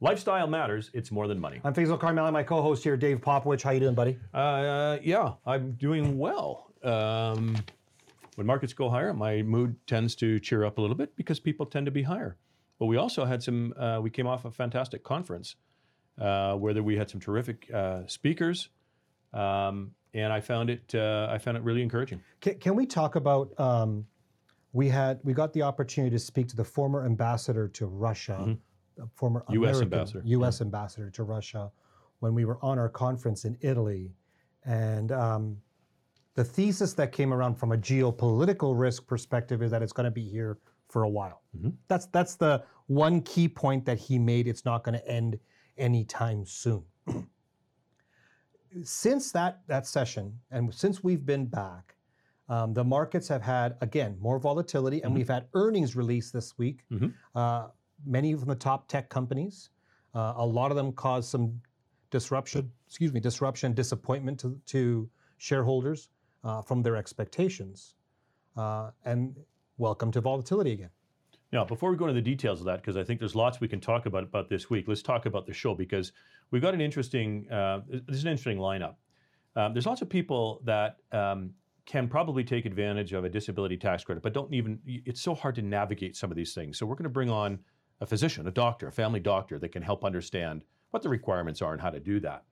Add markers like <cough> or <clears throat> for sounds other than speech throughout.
Lifestyle matters. It's more than money. I'm Faisal Karmali, my co-host here, Dave Popowich. How you doing, buddy? Uh, yeah, I'm doing well. Um, when markets go higher, my mood tends to cheer up a little bit because people tend to be higher. But we also had some. Uh, we came off a fantastic conference uh, where we had some terrific uh, speakers, um, and I found it. Uh, I found it really encouraging. Can, can we talk about? Um, we had we got the opportunity to speak to the former ambassador to Russia, the former US American ambassador. U.S. ambassador to Russia, when we were on our conference in Italy, and um, the thesis that came around from a geopolitical risk perspective is that it's going to be here for a while. That's that's the one key point that he made. It's not going to end anytime soon. <clears throat> since that that session, and since we've been back, um, the markets have had again more volatility, and we've had earnings release this week. Uh, many from the top tech companies, uh, a lot of them caused some disruption. Excuse me, disruption, disappointment to, to shareholders uh, from their expectations, uh, and welcome to volatility again. Now, before we go into the details of that, because I think there's lots we can talk about about this week, let's talk about the show because we've got an interesting. Uh, this is an interesting lineup. Um, there's lots of people that um, can probably take advantage of a disability tax credit, but don't even. It's so hard to navigate some of these things. So we're going to bring on a physician, a doctor, a family doctor that can help understand what the requirements are and how to do that.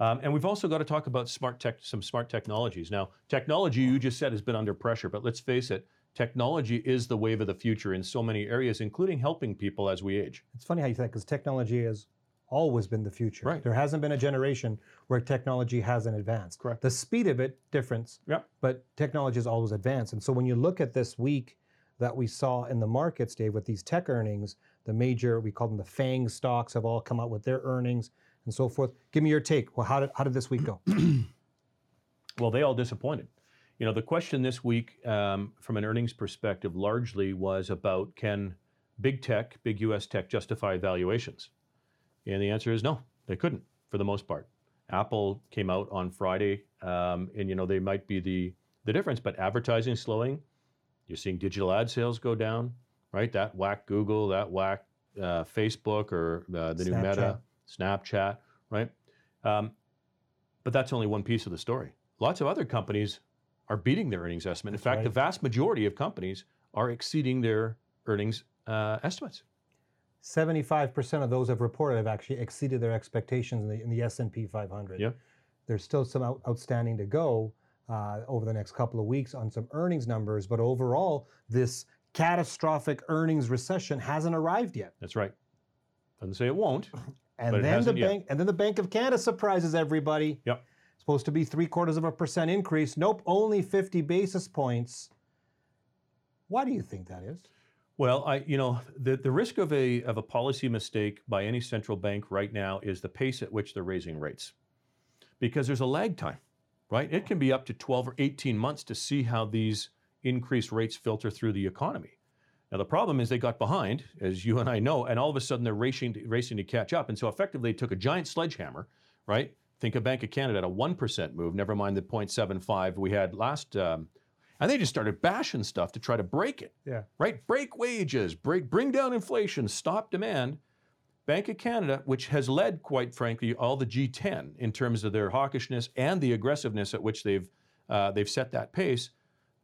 Um, and we've also got to talk about smart tech, some smart technologies. Now, technology, you just said, has been under pressure, but let's face it, technology is the wave of the future in so many areas, including helping people as we age. It's funny how you say that because technology has always been the future. Right. There hasn't been a generation where technology hasn't advanced. Correct. The speed of it, difference. Yeah. But technology has always advanced. And so when you look at this week that we saw in the markets, Dave, with these tech earnings, the major, we call them the FANG stocks, have all come out with their earnings and so forth. Give me your take. Well, how did, how did this week go? <clears throat> Well, they all disappointed. You know, the question this week, um, from an earnings perspective, largely was about can big tech, big US tech, justify valuations? And the answer is no, they couldn't for the most part. Apple came out on Friday, um, and you know they might be the the difference, but advertising slowing. You're seeing digital ad sales go down, right? That whack Google, that whack uh, Facebook or uh, the new Meta, Snapchat, right? Um, but that's only one piece of the story. Lots of other companies are beating their earnings estimate. In fact, the vast majority of companies are exceeding their earnings uh, estimates. 75% of those have reported have actually exceeded their expectations in the, in the S&P 500. Yeah. There's still some out, outstanding to go uh, over the next couple of weeks on some earnings numbers, but overall, this catastrophic earnings recession hasn't arrived yet. That's right. Doesn't say it won't. <laughs> And then the hasn't yet. bank, and then the Bank of Canada surprises everybody. Yep. Supposed to be three quarters of a percent increase. Nope, only 50 basis points. Why do you think that is? Well, I, you know, the, the risk of a, of a policy mistake by any central bank right now is the pace at which they're raising rates. Because there's a lag time, right? It can be up to 12 or 18 months to see how these increased rates filter through the economy. Now, the problem is they got behind, as you and I know, and all of a sudden they're racing to, racing to catch up. And so effectively they took a giant sledgehammer, right? Think of Bank of Canada at a 1% move, never mind the 0.75 we had last. Um, and they just started bashing stuff to try to break it Yeah. right? Break wages, break, bring down inflation, stop demand. Bank of Canada, which has led, quite frankly, all the G10 in terms of their hawkishness and the aggressiveness at which they've uh, they've set that pace,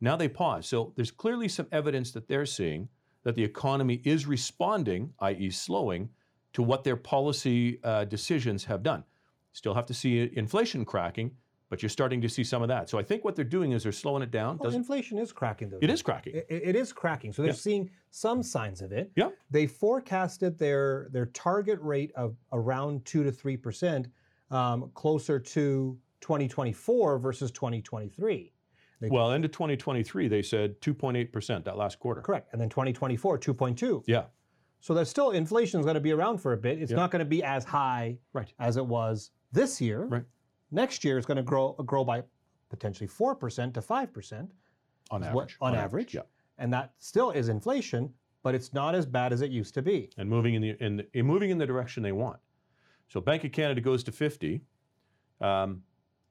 now they pause. So there's clearly some evidence that they're seeing that the economy is responding, i.e., slowing, to what their policy uh, decisions have done. Still have to see inflation cracking, but you're starting to see some of that. So I think what they're doing is they're slowing it down. Well, Doesn't- inflation is cracking, though. it is cracking. It, it is cracking. So they're Yeah. seeing some signs of it. Yeah. They forecasted their their target rate of around two to three percent, um, closer to 2024 versus 2023. Well, into 2023, they said 2.8% that last quarter. Correct. And then 2024, 2.2. Yeah, So there's still inflation is going to be around for a bit. It's Yeah. not going to be as high right. as it was this year. Right. Next year is going to grow grow by potentially four percent to five percent On what- average. on average. Yeah. and that still is inflation, but it's not as bad as it used to be. And moving in the in, the, in moving in the direction they want. So Bank of Canada goes to 50. Um,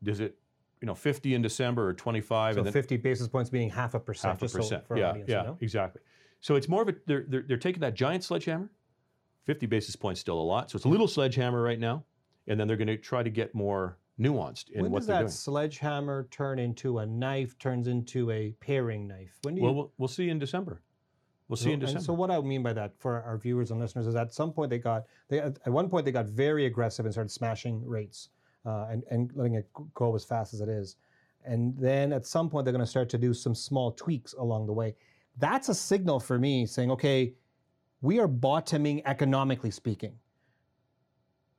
does it, you know, 50 in December or 25 So and then 50 basis points being half a percent. half a so percent? for yeah, yeah, exactly. So it's more of a they're, they're they're taking that giant sledgehammer, 50 basis points still a lot. So it's a little sledgehammer right now. And then they're going to try to get more nuanced in when what they're doing. When does that sledgehammer turn into a knife, turns into a paring knife? When do you Well, well, we'll see in December. We'll see in And December. So what I mean by that for our viewers and listeners is at some point they got they at one point they got very aggressive and started smashing rates uh, and and letting it go as fast as it is, and then at some point they're going to start to do some small tweaks along the way. That's a signal for me saying, okay, we are bottoming economically speaking.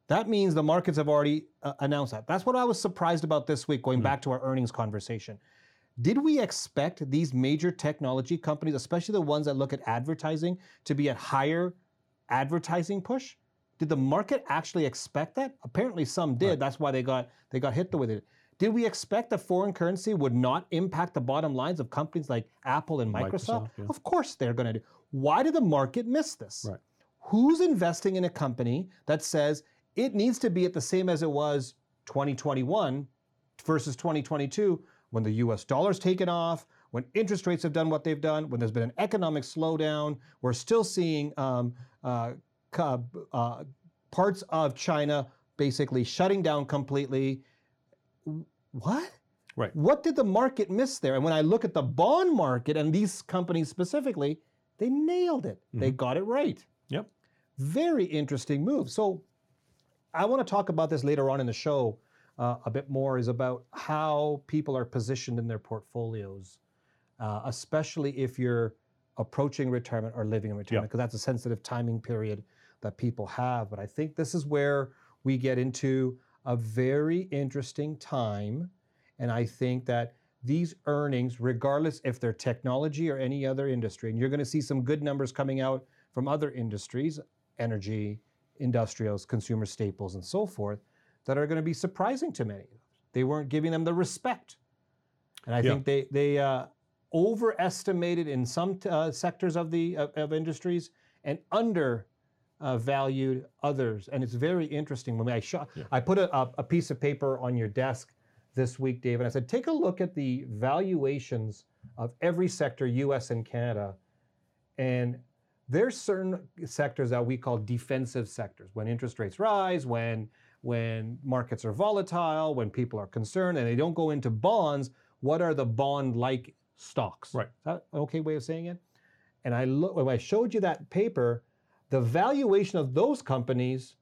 That means the markets have already uh, announced that. That's what I was surprised about this week, going Mm. back to our earnings conversation. Did we expect these major technology companies, especially the ones that look at advertising, to be at higher advertising push? Did the market actually expect that? Apparently some did. Right. That's why they got they got hit with it. Did we expect that foreign currency would not impact the bottom lines of companies like Apple and Microsoft? Microsoft, yeah. Of course they're going to do. Why did the market miss this? Right. Who's investing in a company that says it needs to be at the same as it was 2021 versus 2022 when the US dollar's taken off, when interest rates have done what they've done, when there's been an economic slowdown, we're still seeing um, uh, uh, parts of China basically shutting down completely. What? Right. What did the market miss there? And when I look at the bond market and these companies specifically, they nailed it. They got it right. Yep. Very interesting move. So I want to talk about this later on in the show uh, a bit more is about how people are positioned in their portfolios, uh, especially if you're approaching retirement or living in retirement, because that's a sensitive timing period that people have. But I think this is where we get into a very interesting time. And I think that these earnings, regardless if they're technology or any other industry, and you're going to see some good numbers coming out from other industries, energy, industrials, consumer staples, and so forth, that are going to be surprising to many. They weren't giving them the respect, and I Yeah. think they they uh, overestimated in some uh, sectors of the of, of industries and under. Uh, valued others, and it's very interesting. When I shot, I put a, a, a piece of paper on your desk this week, Dave, and I said, take a look at the valuations of every sector, U.S. and Canada, and there's certain sectors that we call defensive sectors. When interest rates rise, when when markets are volatile, when people are concerned and they don't go into bonds, what are the bond-like stocks? Right. Is that an okay way of saying it? And I look when I showed you that paper, the valuation of those companies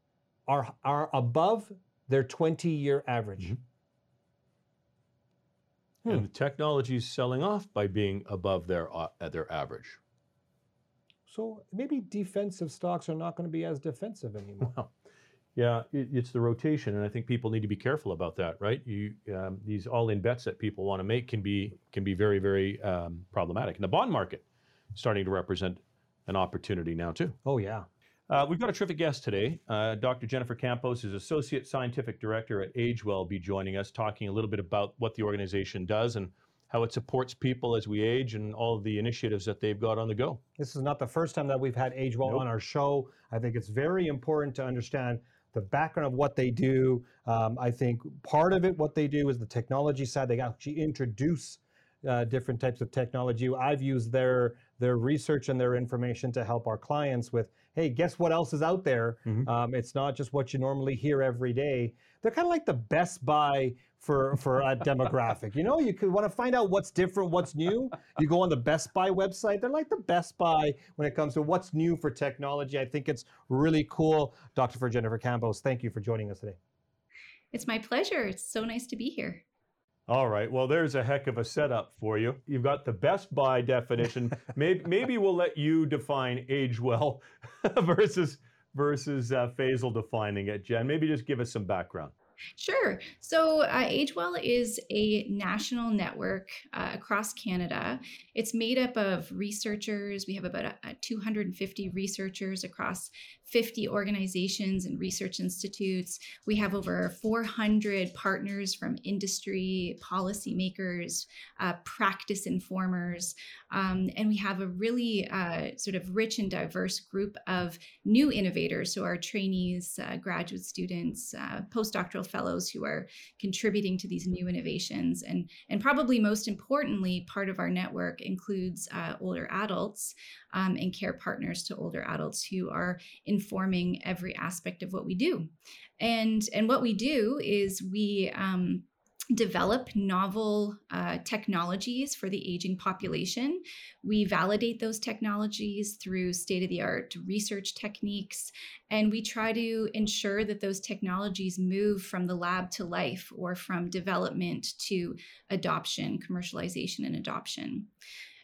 are are above their 20-year average. Mhm. Hmm. And the technology is selling off by being above their uh, their average. So maybe defensive stocks are not going to be as defensive anymore. Well, yeah, it, it's the rotation, and I think people need to be careful about that, right? You um, these all-in bets that people want to make can be can be very very um, problematic. And the bond market starting to represent an opportunity now too. oh yeah. Uh, we've got a terrific guest today. Uh, Dr. Jennifer Campos is Associate Scientific Director at AgeWell, be joining us, talking a little bit about what the organization does and how it supports people as we age and all of the initiatives that they've got on the go. This is not the first time that we've had AgeWell Nope. on our show. I think it's very important to understand the background of what they do. Um, I think part of it, what they do, is the technology side. They actually introduce uh, different types of technology. I've used their their research and their information to help our clients with, hey, guess what else is out there? Mhm. Um, it's not just what you normally hear every day. They're kind of like the Best Buy for for a demographic. You know, you could want to find out what's different, what's new. You go on the Best Buy website. They're like the Best Buy when it comes to what's new for technology. I think it's really cool. Dr. For Jennifer Campos, thank you for joining us today. It's my pleasure. It's so nice to be here. All right. Well, there's a heck of a setup for you. You've got the Best Buy definition. <laughs> maybe, maybe we'll let you define age well <laughs> versus versus uh, Faisal defining it. Jen, maybe just give us some background. Sure. So, uh, AgeWell is a national network uh, across Canada. It's made up of researchers. We have about uh, 250 researchers across 50 organizations and research institutes. We have over 400 partners from industry, policymakers, uh, practice informers. Um, and we have a really uh, sort of rich and diverse group of new innovators. So, our trainees, uh, graduate students, uh, postdoctoral fellows who are contributing to these new innovations. And, and probably most importantly, part of our network includes uh, older adults um, and care partners to older adults who are informing every aspect of what we do. And, and what we do is we um, develop novel uh, technologies for the aging population. We validate those technologies through state of the art research techniques, and we try to ensure that those technologies move from the lab to life or from development to adoption, commercialization, and adoption.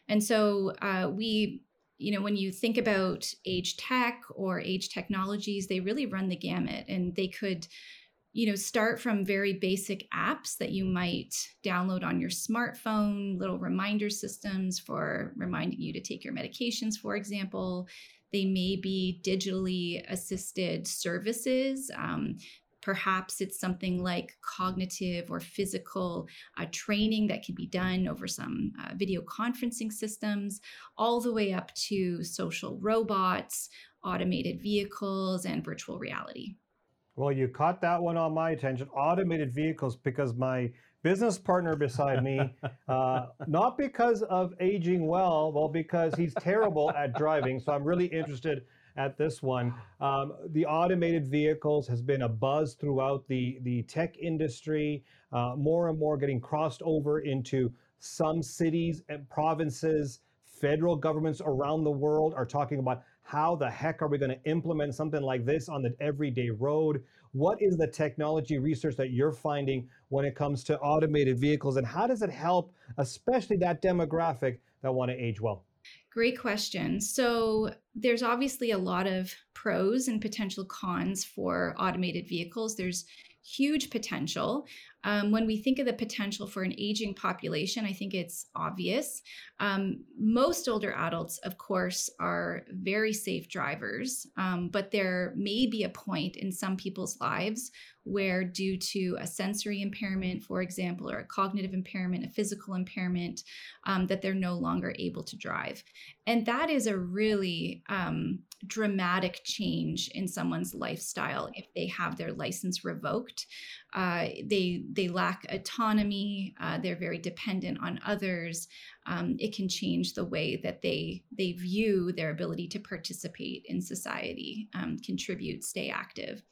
And so uh, we you know, when you think about age tech or age technologies, they really run the gamut and they could you know start from very basic apps that you might download on your smartphone little reminder systems for reminding you to take your medications for example they may be digitally assisted services um, Perhaps it's something like cognitive or physical uh, training that can be done over some uh, video conferencing systems, all the way up to social robots, automated vehicles, and virtual reality. Well, you caught that one on my attention automated vehicles because my business partner beside me, uh, not because of aging well, well, because he's terrible at driving. So I'm really interested at this one. Um, the automated vehicles has been a buzz throughout the, the tech industry, uh, more and more getting crossed over into some cities and provinces. Federal governments around the world are talking about how the heck are we going to implement something like this on the everyday road? What is the technology research that you're finding when it comes to automated vehicles, and how does it help, especially that demographic that want to age well? Great question. So, there's obviously a lot of pros and potential cons for automated vehicles. There's huge potential. Um, when we think of the potential for an aging population, I think it's obvious. Um, most older adults, of course, are very safe drivers, um, but there may be a point in some people's lives where, due to a sensory impairment, for example, or a cognitive impairment, a physical impairment, um, that they're no longer able to drive. And that is a really um, dramatic change in someone's lifestyle if they have their license revoked. Uh, they they lack autonomy. Uh, they're very dependent on others. Um, it can change the way that they they view their ability to participate in society, um, contribute, stay active.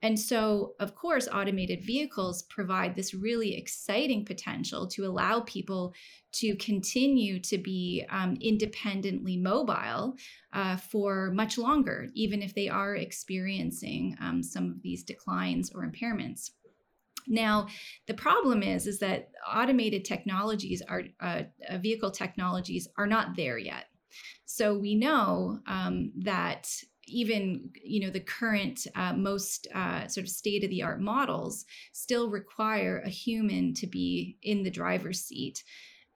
And so, of course, automated vehicles provide this really exciting potential to allow people to continue to be um, independently mobile uh, for much longer, even if they are experiencing um, some of these declines or impairments. Now, the problem is is that automated technologies are uh, uh, vehicle technologies are not there yet. So we know um, that even you know the current uh, most uh, sort of state of the art models still require a human to be in the driver's seat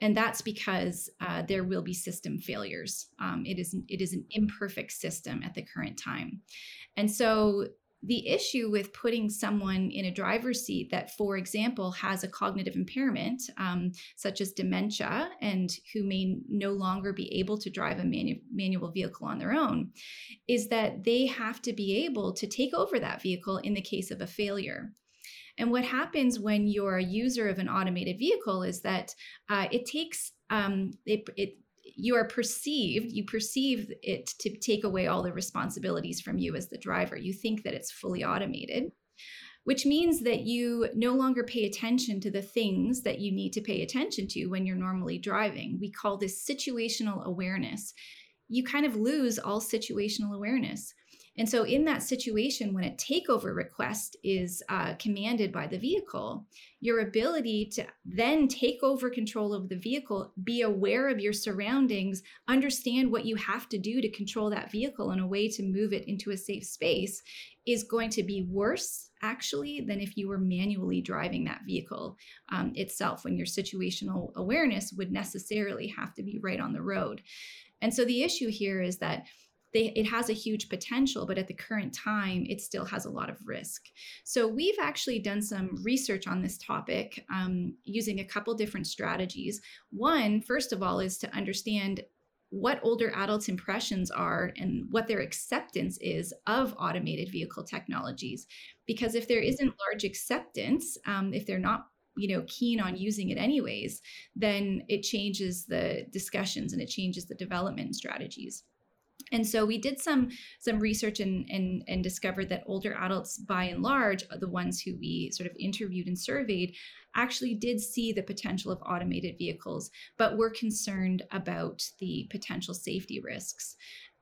and that's because uh, there will be system failures. Um, it is it is an imperfect system at the current time, and so the issue with putting someone in a driver's seat that, for example, has a cognitive impairment, um, such as dementia, and who may no longer be able to drive a manu- manual vehicle on their own, is that they have to be able to take over that vehicle in the case of a failure. And what happens when you're a user of an automated vehicle is that uh, it takes um, it, it you are perceived, you perceive it to take away all the responsibilities from you as the driver. You think that it's fully automated, which means that you no longer pay attention to the things that you need to pay attention to when you're normally driving. We call this situational awareness. You kind of lose all situational awareness. And so, in that situation, when a takeover request is uh, commanded by the vehicle, your ability to then take over control of the vehicle, be aware of your surroundings, understand what you have to do to control that vehicle in a way to move it into a safe space is going to be worse actually than if you were manually driving that vehicle um, itself when your situational awareness would necessarily have to be right on the road. And so the issue here is that they, it has a huge potential, but at the current time, it still has a lot of risk. So we've actually done some research on this topic um, using a couple different strategies. One, first of all, is to understand what older adults' impressions are and what their acceptance is of automated vehicle technologies. Because if there isn't large acceptance, um, if they're not you know keen on using it anyways then it changes the discussions and it changes the development strategies and so we did some some research and, and and discovered that older adults by and large the ones who we sort of interviewed and surveyed actually did see the potential of automated vehicles but were concerned about the potential safety risks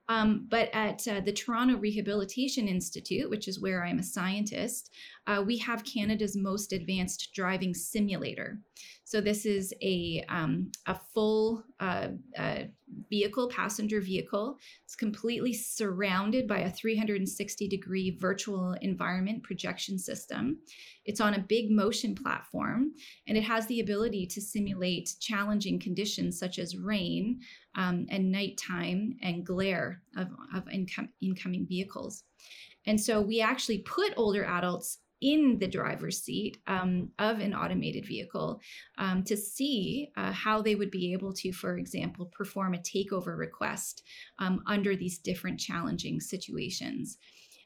um, but at uh, the Toronto Rehabilitation Institute, which is where I'm a scientist, uh, we have Canada's most advanced driving simulator. So this is a um, a full uh, uh vehicle, passenger vehicle. It's completely surrounded by a 360 degree virtual environment projection system. It's on a big motion platform, and it has the ability to simulate challenging conditions such as rain um, and nighttime and glare of, of incom- incoming vehicles. And so we actually put older adults in the driver's seat um, of an automated vehicle um, to see uh, how they would be able to, for example, perform a takeover request um, under these different challenging situations.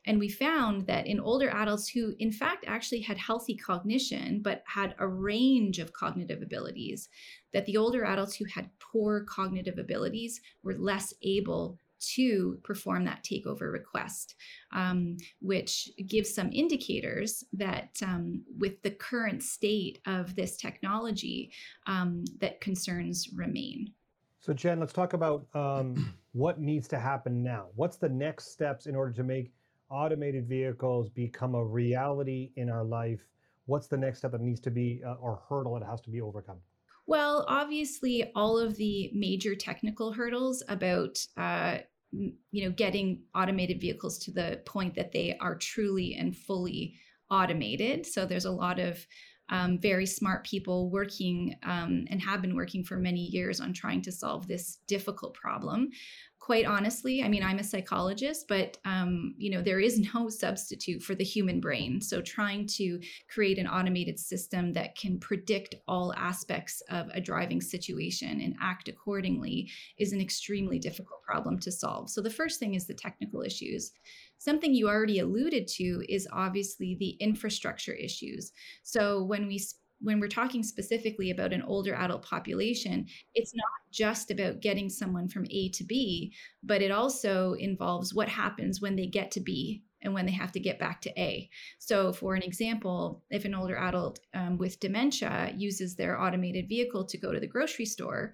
And we found that in older adults who, in fact, actually had healthy cognition, but had a range of cognitive abilities, that the older adults who had poor cognitive abilities were less able to perform that takeover request, um, which gives some indicators that um, with the current state of this technology, um, that concerns remain. So, Jen, let's talk about um, <clears throat> what needs to happen now. What's the next steps in order to make automated vehicles become a reality in our life? What's the next step that needs to be, uh, or hurdle that has to be overcome? Well, obviously, all of the major technical hurdles about uh, you know getting automated vehicles to the point that they are truly and fully automated. So there's a lot of um, very smart people working um, and have been working for many years on trying to solve this difficult problem quite honestly, I mean, I'm a psychologist, but um, you know, there is no substitute for the human brain. So trying to create an automated system that can predict all aspects of a driving situation and act accordingly is an extremely difficult problem to solve. So the first thing is the technical issues. Something you already alluded to is obviously the infrastructure issues. So when we when we're talking specifically about an older adult population, it's not just about getting someone from A to B, but it also involves what happens when they get to B and when they have to get back to A. So, for an example, if an older adult um, with dementia uses their automated vehicle to go to the grocery store,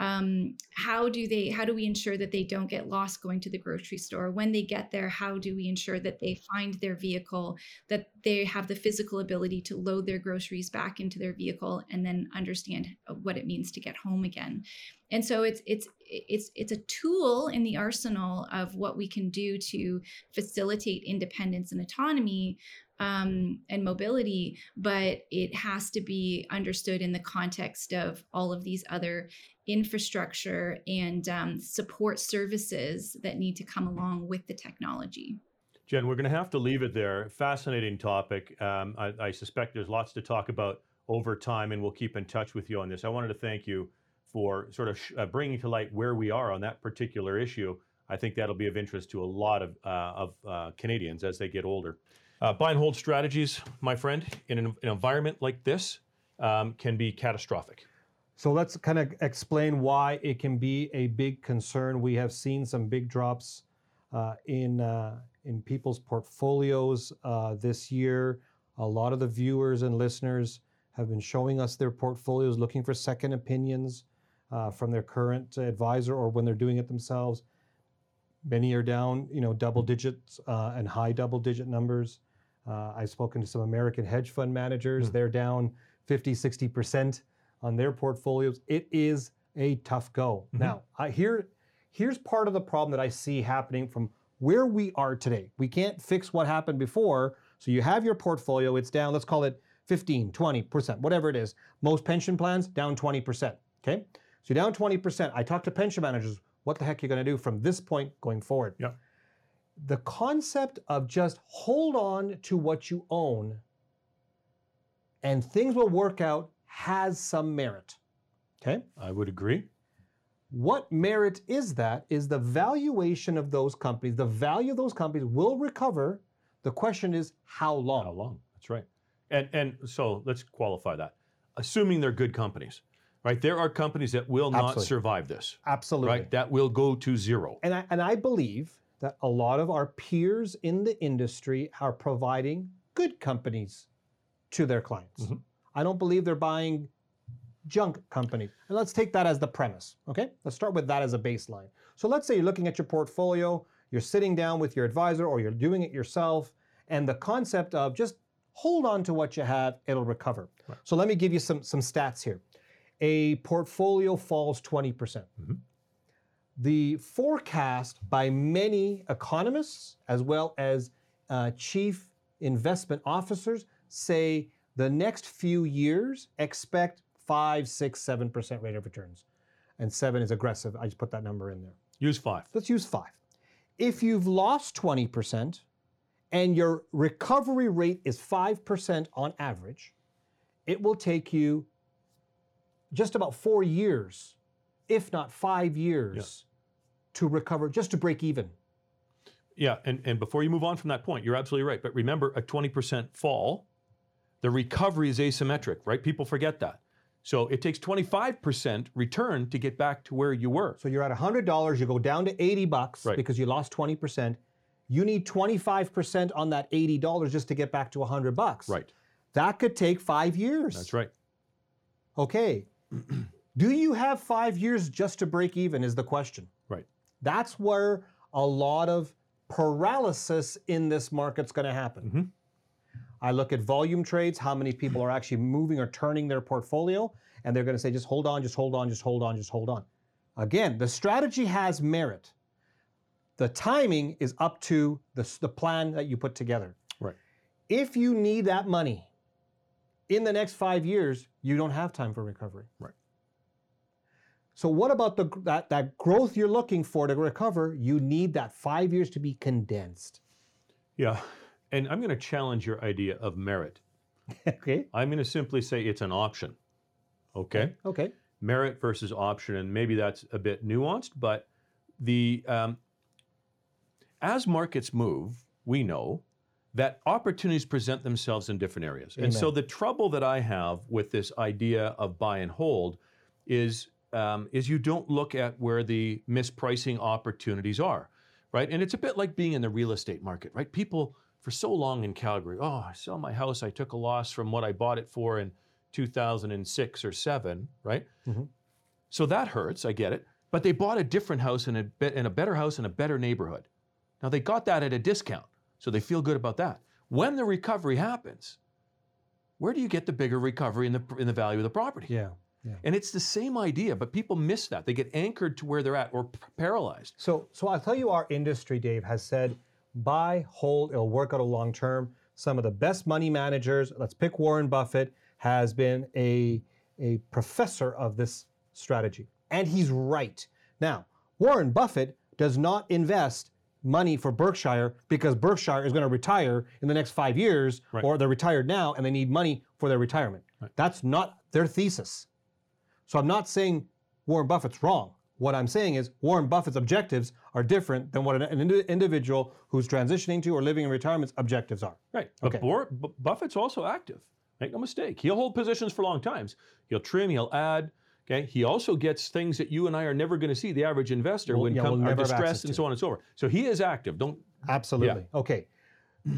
um, how do they how do we ensure that they don't get lost going to the grocery store? When they get there how do we ensure that they find their vehicle that they have the physical ability to load their groceries back into their vehicle and then understand what it means to get home again? And so it's it's it's it's a tool in the arsenal of what we can do to facilitate independence and autonomy um, and mobility, but it has to be understood in the context of all of these other infrastructure and um, support services that need to come along with the technology. Jen, we're going to have to leave it there. Fascinating topic. Um, I, I, suspect there's lots to talk about over time, and we'll keep in touch with you on this. I wanted to thank you for sort of sh- uh, bringing to light where we are on that particular issue. I think that'll be of interest to a lot of, uh, of uh, Canadians as they get older. Uh, buy and hold strategies, my friend, in an, an environment like this um, can be catastrophic. So let's kind of explain why it can be a big concern. We have seen some big drops uh, in uh, in people's portfolios uh, this year. A lot of the viewers and listeners have been showing us their portfolios, looking for second opinions uh, from their current advisor or when they're doing it themselves. Many are down, you know, double digits uh, and high double digit numbers. Uh, I've spoken to some American hedge fund managers. Mm. They're down 50, 60 percent on their portfolios. It is a tough go. Mm-hmm. Now, I here here's part of the problem that I see happening from where we are today. We can't fix what happened before. So you have your portfolio, it's down, let's call it 15, 20%, whatever it is. Most pension plans down 20%. Okay? So you're down 20%. I talk to pension managers. what the heck are you're going to do from this point going forward. Yeah. The concept of just hold on to what you own and things will work out has some merit. Okay? I would agree. What merit is that? Is the valuation of those companies, the value of those companies will recover. The question is how long? How long? That's right. And and so let's qualify that. Assuming they're good companies, right? There are companies that will not Absolutely. survive this, Absolutely. right? That will go to zero. And I, and I believe that a lot of our peers in the industry are providing good companies to their clients. Mhm. I don't believe they're buying junk companies. And let's take that as the premise, okay? Let's start with that as a baseline. So let's say you're looking at your portfolio, you're sitting down with your advisor or you're doing it yourself, and the concept of just hold on to what you have, it'll recover. Right. So let me give you some, some stats here. A portfolio falls 20%. Mhm. The forecast by many economists, as well as uh, chief investment officers, say the next few years expect five, six, seven percent rate of returns, and seven is aggressive. I just put that number in there. Use five. Let's use five. If you've lost twenty percent, and your recovery rate is five percent on average, it will take you just about four years, if not five years, to recover, just to break even. Yeah, and, and before you move on from that point, you're absolutely right. But remember, a 20% fall, the recovery is asymmetric, right? People forget that. So it takes 25% return to get back to where you were. So you're at $100, you go down to 80 bucks Right. because you lost 20%. You need 25% on that $80 just to get back to 100 bucks. Right. That could take 5 years. That's right. Okay. <clears throat> Do you have 5 years just to break even is the question. That's where a lot of paralysis in this market's going to happen. Mhm. I look at volume trades, how many people are actually moving or turning their portfolio, and they're going to say, just hold on, just hold on, just hold on, just hold on. Again, the strategy has merit. The timing is up to the, the plan that you put together. Right. If you need that money in the next five years, you don't have time for recovery. Right. So what about the that, that growth you're looking for to recover? You need that five years to be condensed. Yeah. And I'm going to challenge your idea of merit. <laughs> okay. I'm going to simply say it's an option. Okay. Okay. merit versus option, and maybe that's a bit nuanced, but the um, as markets move, we know that opportunities present themselves in different areas. And so the trouble that I have with this idea of buy and hold is um, is you don't look at where the mispricing opportunities are, right? And it's a bit like being in the real estate market, right? People for so long in Calgary, oh, I sell my house, I took a loss from what I bought it for in 2006 or seven, right? Mhm. So that hurts. I get it. But they bought a different house in a be- in a better house in a better neighborhood. Now they got that at a discount, so they feel good about that. When the recovery happens, where do you get the bigger recovery in the in the value of the property? Yeah. And it's the same idea, but people miss that. They get anchored to where they're at or p- paralyzed. So, so I'll tell you, our industry, Dave, has said buy, hold, it'll work out a long term. Some of the best money managers, let's pick Warren Buffett, has been a, a professor of this strategy. And he's right. Now, Warren Buffett does not invest money for Berkshire because Berkshire is going to retire in the next five years, Right. or they're retired now and they need money for their retirement. That's not their thesis. So I'm not saying Warren Buffett's wrong. What I'm saying is Warren Buffett's objectives are different than what an, indi- individual who's transitioning to or living in retirement's objectives are. Right. But Okay. Bor- B- Buffett's also active. Make no mistake. He'll hold positions for long times. He'll trim, he'll add. Okay. He also gets things that you and I are never going to see, the average investor, Well, when yeah, come, we'll are never have distressed and so on and so forth. So he is active. Don't Absolutely. Okay.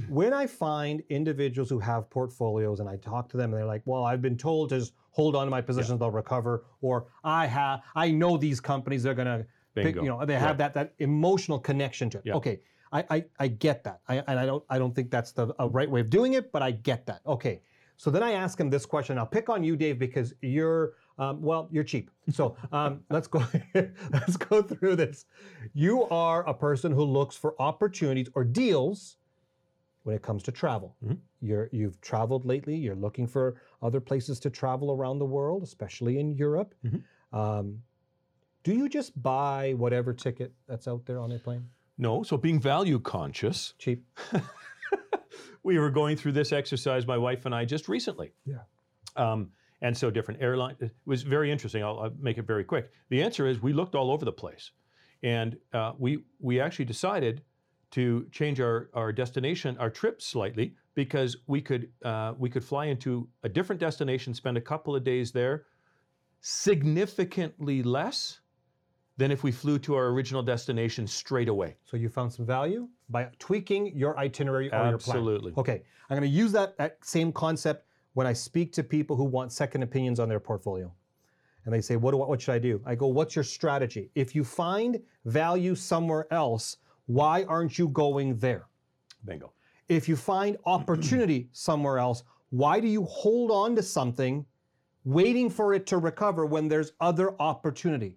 When I find individuals who have portfolios and I talk to them and they're like, "Well, I've been told to just hold on to my positions; they'll recover," or "I have, I know these companies; they're gonna, pick, you know, they have Right. that that emotional connection to it." Yeah. Okay, I, I I get that, I, and I don't I don't think that's the right way of doing it, but I get that. Okay, so then I ask him this question. I'll pick on you, Dave, because you're um, well, you're cheap. So um, <laughs> let's go <laughs> let's go through this. You are a person who looks for opportunities or deals when it comes to travel. Mhm. You're, you've traveled lately. You're looking for other places to travel around the world, especially in Europe. Mhm. Um, do you just buy whatever ticket that's out there on a plane? No, so being value conscious, Cheap. <laughs> we were going through this exercise, my wife and I, just recently. Yeah. Um, and so different airline. It was very interesting. I'll, I'll make it very quick. The answer is we looked all over the place, and uh, we we actually decided to change our, our destination, our trip slightly because we could uh, we could fly into a different destination, spend a couple of days there, significantly less than if we flew to our original destination straight away. So you found some value by tweaking your itinerary or your plan. Absolutely. Okay, I'm going to use that, that same concept when I speak to people who want second opinions on their portfolio. And they say, what, do, what should I do? I go, what's your strategy? If you find value somewhere else, why aren't you going there? Bingo. If you find opportunity somewhere else, why do you hold on to something waiting for it to recover when there's other opportunity?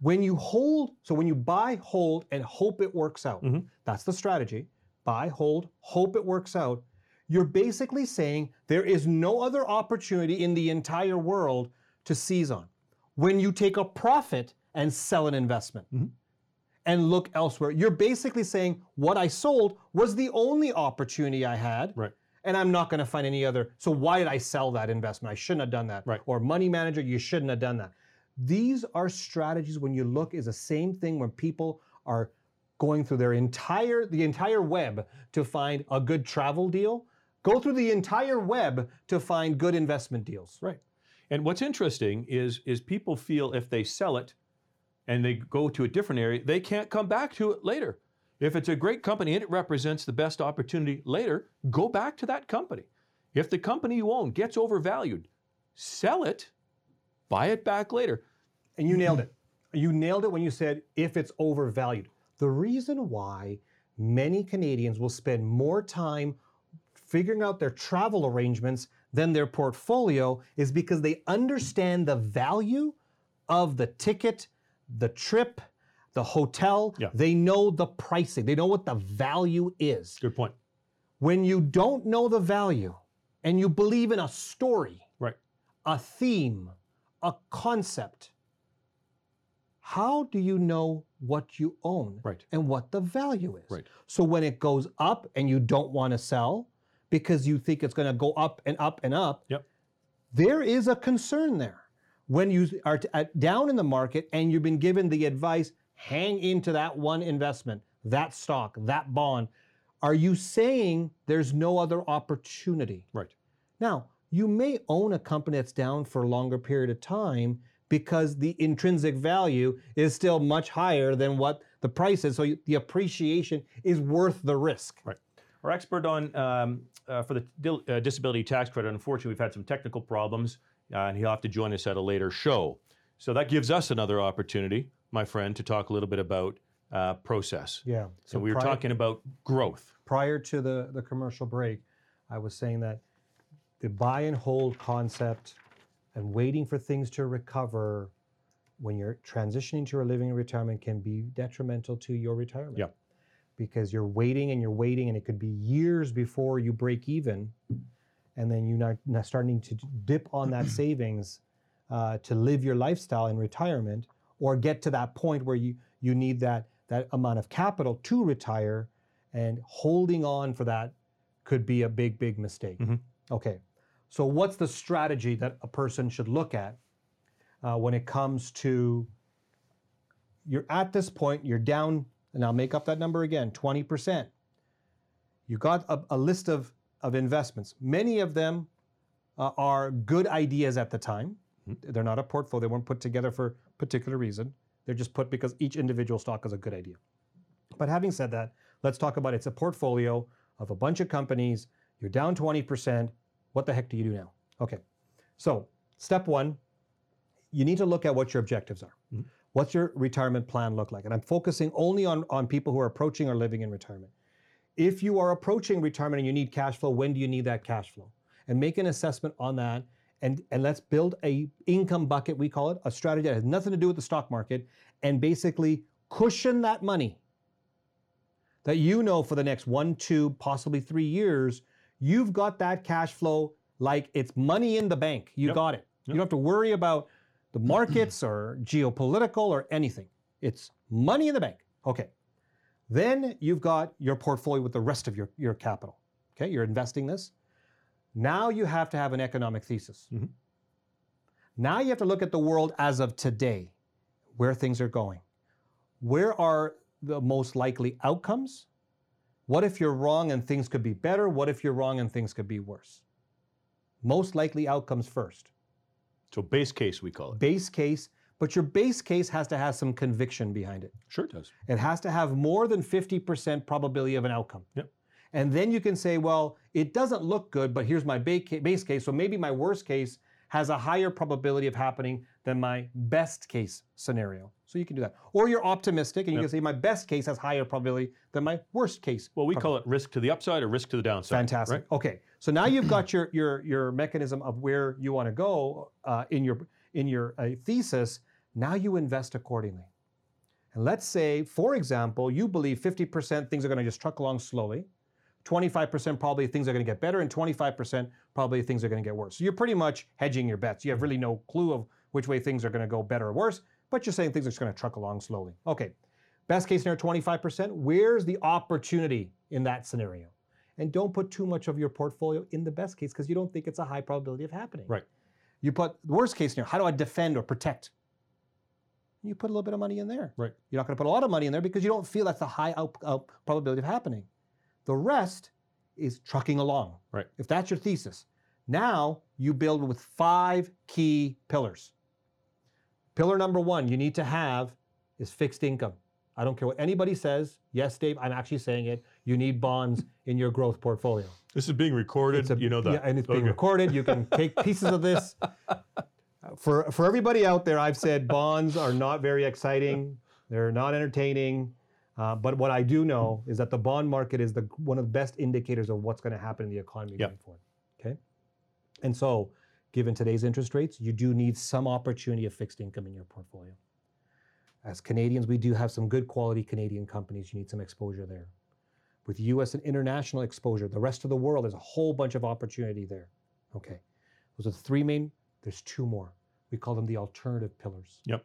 When you hold, so when you buy, hold, and hope it works out, Mhm. that's the strategy. Buy, hold, hope it works out. You're basically saying there is no other opportunity in the entire world to seize on. When you take a profit and sell an investment Mhm. And look elsewhere, you're basically saying what I sold was the only opportunity I had Right. and I'm not going to find any other. So why did I sell that investment? I shouldn't have done that. Right. Or money manager, you shouldn't have done that. These are strategies when you look is the same thing when people are going through their entire the entire web to find a good travel deal. Go through the entire web to find good investment deals. Right. And what's interesting is is people feel if they sell it and they go to a different area, they can't come back to it later. If it's a great company and it represents the best opportunity later, go back to that company. If the company you own gets overvalued, sell it, buy it back later. And you nailed it. You nailed it when you said if it's overvalued. The reason why many Canadians will spend more time figuring out their travel arrangements than their portfolio is because they understand the value of the ticket, the trip, the hotel. Yeah. They know the pricing, they know what the value is. Good point. When you don't know the value and you believe in a story, Right. a theme, a concept, how do you know what you own Right. and what the value is? Right. So when it goes up and you don't want to sell because you think it's going to go up and up and up, Yep. there is a concern there. When you are at, down in the market and you've been given the advice, hang into that one investment, that stock, that bond, are you saying there's no other opportunity? Right. Now, you may own a company that's down for a longer period of time because the intrinsic value is still much higher than what the price is. So you- the appreciation is worth the risk. Right. Our expert on um, uh, for the dil- uh, disability tax credit. Unfortunately, we've had some technical problems, uh, and he'll have to join us at a later show. So that gives us another opportunity, my friend, to talk a little bit about uh, process. Yeah. So we were prior- talking about growth. prior to the, the commercial break, I was saying that the buy and hold concept and waiting for things to recover when you're transitioning to a living in retirement can be detrimental to your retirement. Yeah. Because you're waiting and you're waiting, and it could be years before you break even. And then you're not, not starting to dip on that <clears throat> savings uh, to live your lifestyle in retirement or get to that point where you, you need that, that amount of capital to retire and holding on for that could be a big, big mistake. Mhm. Okay, so what's the strategy that a person should look at uh, when it comes to you're at this point, you're down, and I'll make up that number again 20%. You got a, a list of, of investments. Many of them uh, are good ideas at the time. They're not a portfolio, they weren't put together for a particular reason. They're just put because each individual stock is a good idea. But having said that, let's talk about it's a portfolio of a bunch of companies. You're down 20%. What the heck do you do now? Okay. So, step one, you need to look at what your objectives are. Mhm. What's your retirement plan look like? And I'm focusing only on, on people who are approaching or living in retirement. If you are approaching retirement and you need cash flow, when do you need that cash flow? And make an assessment on that. And, and let's build a income bucket, we call it, a strategy that has nothing to do with the stock market, and basically cushion that money that you know for the next one, two, possibly three years, you've got that cash flow like it's money in the bank. You Yep. got it. You don't have to worry about the markets or geopolitical or anything. It's money in the bank. Okay. Then you've got your portfolio with the rest of your, your capital. Okay, you're investing this. Now you have to have an economic thesis. Mhm. Now you have to look at the world as of today, where things are going. Where are the most likely outcomes? What if you're wrong and things could be better? What if you're wrong and things could be worse? Most likely outcomes first. So base case, we call it. Base case, but your base case has to have some conviction behind it. Sure, it does. It has to have more than 50% probability of an outcome. Yep. And then you can say, well, it doesn't look good, but here's my base case. So maybe my worst case has a higher probability of happening than my best case scenario. So you can do that. Or you're optimistic and you Yep. can say my best case has higher probability than my worst case. Well, we call it risk to the upside or risk to the downside. Fantastic. Right? Okay, so now you've got your your your mechanism of where you want to go uh, in your in your uh, thesis. Now you invest accordingly. And let's say, for example, you believe 50% things are going to just truck along slowly, 25% probably things are going to get better, and 25% probably things are going to get worse. So you're pretty much hedging your bets. You have really no clue of which way things are going to go better or worse, but you're saying things are just going to truck along slowly. Okay, best case scenario 25%. Where's the opportunity in that scenario? And don't put too much of your portfolio in the best case because you don't think it's a high probability of happening. Right. You put worst case scenario. How do I defend or protect? You put a little bit of money in there. Right. You're not going to put a lot of money in there because you don't feel that's a high out, out probability of happening. The rest is trucking along. Right. If that's your thesis. Now you build with five key pillars. Pillar number one you need to have is fixed income. I don't care what anybody says. Yes, Dave, I'm actually saying it. You need bonds in your growth portfolio. This is being recorded. A- you know that. Yeah, and it's being recorded. You can take <laughs> pieces of this. For for everybody out there, I've said bonds are not very exciting. They're not entertaining. Uh, but what I do know is that the bond market is the one of the best indicators of what's going to happen in the economy Yep. going forward. Okay, and so given today's interest rates, you do need some opportunity of fixed income in your portfolio. As Canadians, we do have some good quality Canadian companies. You need some exposure there. With U.S. and international exposure, the rest of the world, there's a whole bunch of opportunity there. Okay, those are the three main. There's two more. We call them the alternative pillars. Yep.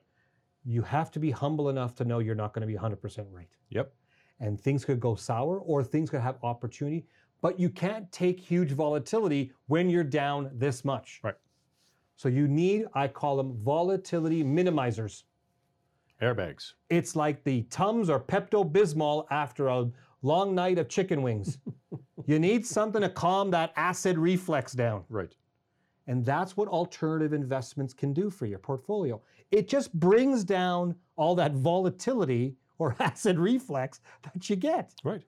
You have to be humble enough to know you're not going to be 100% right Yep. and things could go sour or things could have opportunity, but you can't take huge volatility when you're down this much. Right. So you need, I call them volatility minimizers. Airbags. It's like the Tums or Pepto Bismol after a long night of chicken wings. <laughs> you need something to calm that acid reflex down. Right. And that's what alternative investments can do for your portfolio. It just brings down all that volatility or <laughs> acid reflex that you get. Right.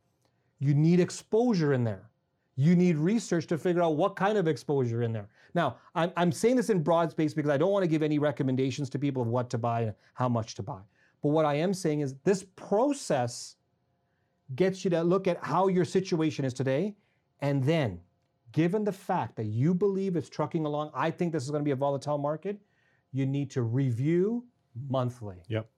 You need exposure in there. You need research to figure out what kind of exposure in there. Now, I'm, I'm saying this in broad space because I don't want to give any recommendations to people of what to buy and how much to buy. But what I am saying is this process gets you to look at how your situation is today. And then, given the fact that you believe it's trucking along, I think this is going to be a volatile market, you need to review monthly Yep.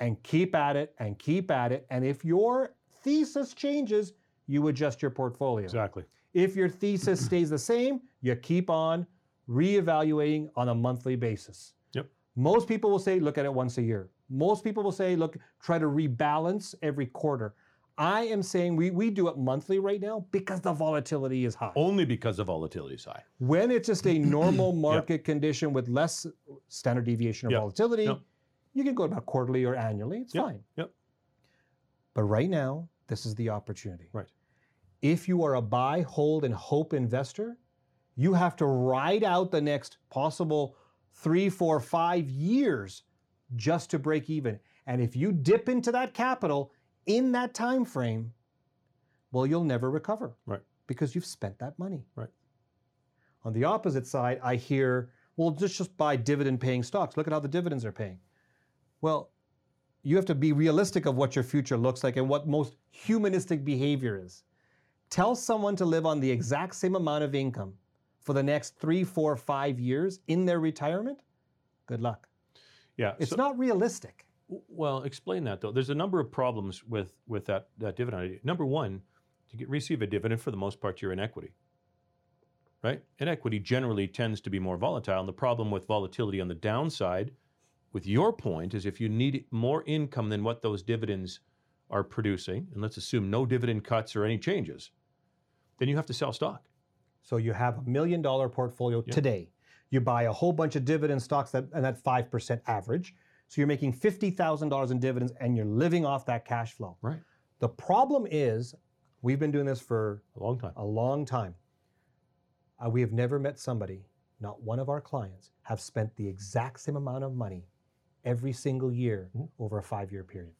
and keep at it and keep at it. And if your thesis changes, you adjust your portfolio. Exactly. If your thesis <clears throat> stays the same, you keep on reevaluating on a monthly basis. Yep. Most people will say, look at it once a year. Most people will say, look, try to rebalance every quarter. I am saying we, we do it monthly right now because the volatility is high. Only because the volatility is high. When it's just a <clears throat> normal market condition with less standard deviation or Yep. volatility, Yep. you can go about quarterly or annually. It's Yep. fine. Yep. But right now, this is the opportunity. Right. If you are a buy, hold, and hope investor, you have to ride out the next possible three, four, five years just to break even. And if you dip into that capital in that time frame, well, you'll never recover. Right. Because you've spent that money. Right. On the opposite side, I hear, well, just just buy dividend paying stocks. Look at how the dividends are paying. Well, you have to be realistic of what your future looks like and what most humanistic behavior is. Tell someone to live on the exact same amount of income for the next three, four, five years in their retirement. Good luck. Yeah. It's so- not realistic. Well, explain that though. There's a number of problems with with that that dividend idea. Number one, to get, receive a dividend for the most part, you're in equity. right? And equity generally tends to be more volatile. And the problem with volatility on the downside, with your point, is if you need more income than what those dividends are producing, and let's assume no dividend cuts or any changes, then you have to sell stock. So you have a million dollar portfolio Yeah. today. You buy a whole bunch of dividend stocks that and that 5% average. So you're making $50,000 in dividends and you're living off that cash flow. Right. The problem is we've been doing this for A long time. a long time. Uh, we have never met somebody, not one of our clients, have spent the exact same amount of money every single year Mhm. over a five year period.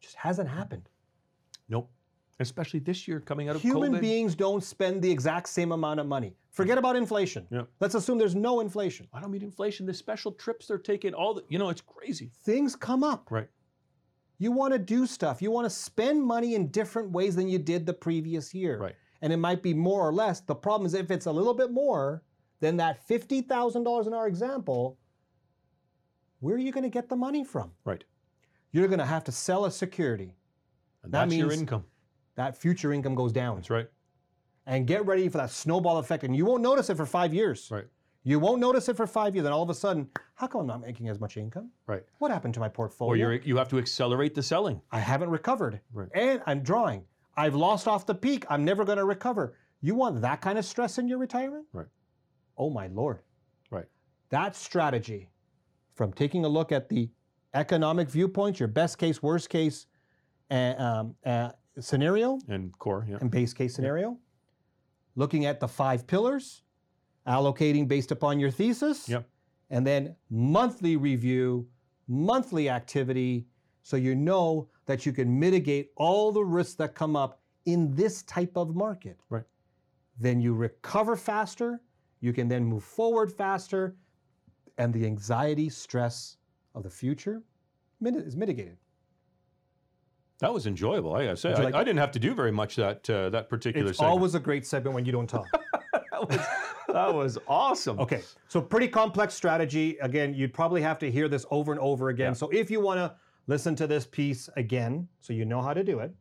Just hasn't happened. Nope. Especially this year coming out of Human COVID. beings don't spend the exact same amount of money. Forget about inflation. Yeah. Let's assume there's no inflation. I don't mean inflation. The special trips they're taking, all the, you know, it's crazy. Things come up. Right. You want to do stuff. You want to spend money in different ways than you did the previous year. Right. And it might be more or less. The problem is if it's a little bit more than that $50,000 in our example, where are you going to get the money from? Right. You're going to have to sell a security. And That that's your income. That future income goes down. That's right. And get ready for that snowball effect. And you won't notice it for five years. Right. You won't notice it for five years. And all of a sudden, how come I'm not making as much income? Right. What happened to my portfolio? Or you're, you have to accelerate the selling. I haven't recovered. Right. And I'm drawing. I've lost off the peak. I'm never going to recover. You want that kind of stress in your retirement? Right. Oh my lord. Right. That strategy from taking a look at the economic viewpoints, your best case, worst case uh, um, uh, scenario, And core, yeah. and base case scenario, looking at the five pillars, allocating based upon your thesis, Yep. and then monthly review, monthly activity, so you know that you can mitigate all the risks that come up in this type of market. Right. Then you recover faster, you can then move forward faster, and the anxiety, stress of the future is mitigated. That was enjoyable. I gotta say, I, like- I didn't have to do very much that uh, that particular It's segment. always a great segment when you don't talk. <laughs> that, was, that was awesome. Okay, so pretty complex strategy. Again, you'd probably have to hear this over and over again. Yeah. So if you want to listen to this piece again, so you know how to do it,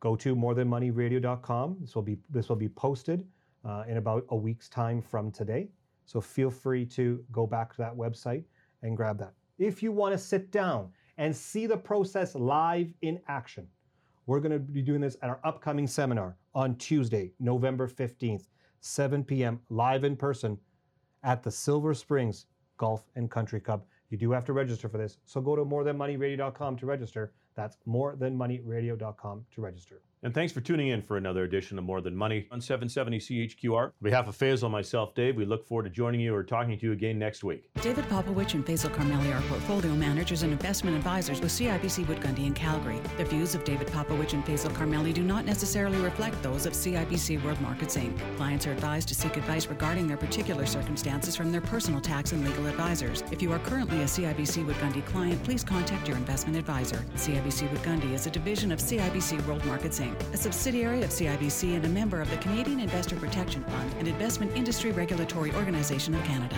go to morethanmoneyradio.com. This will be this will be posted uh, in about a week's time from today. So feel free to go back to that website and grab that. If you want to sit down and see the process live in action, we're going to be doing this at our upcoming seminar on Tuesday, November 15th, 7 p.m., live in person at the Silver Springs Golf and Country Club. You do have to register for this, so go to morethanmoneyradio.com to register. That's morethanmoneyradio.com to register. And thanks for tuning in for another edition of More Than Money on 770 CHQR. On behalf of Faisal and myself, Dave, we look forward to joining you or talking to you again next week. David Popowich and Faisal Karmali are portfolio managers and investment advisors with CIBC Wood Gundy in Calgary. The views of David Popowich and Faisal Karmali do not necessarily reflect those of CIBC World Markets Inc. Clients are advised to seek advice regarding their particular circumstances from their personal tax and legal advisors. If you are currently a CIBC Wood Gundy client, please contact your investment advisor. CIBC Wood Gundy is a division of CIBC World Markets Inc., a subsidiary of CIBC and a member of the Canadian Investor Protection Fund and Investment Industry Regulatory Organization of Canada.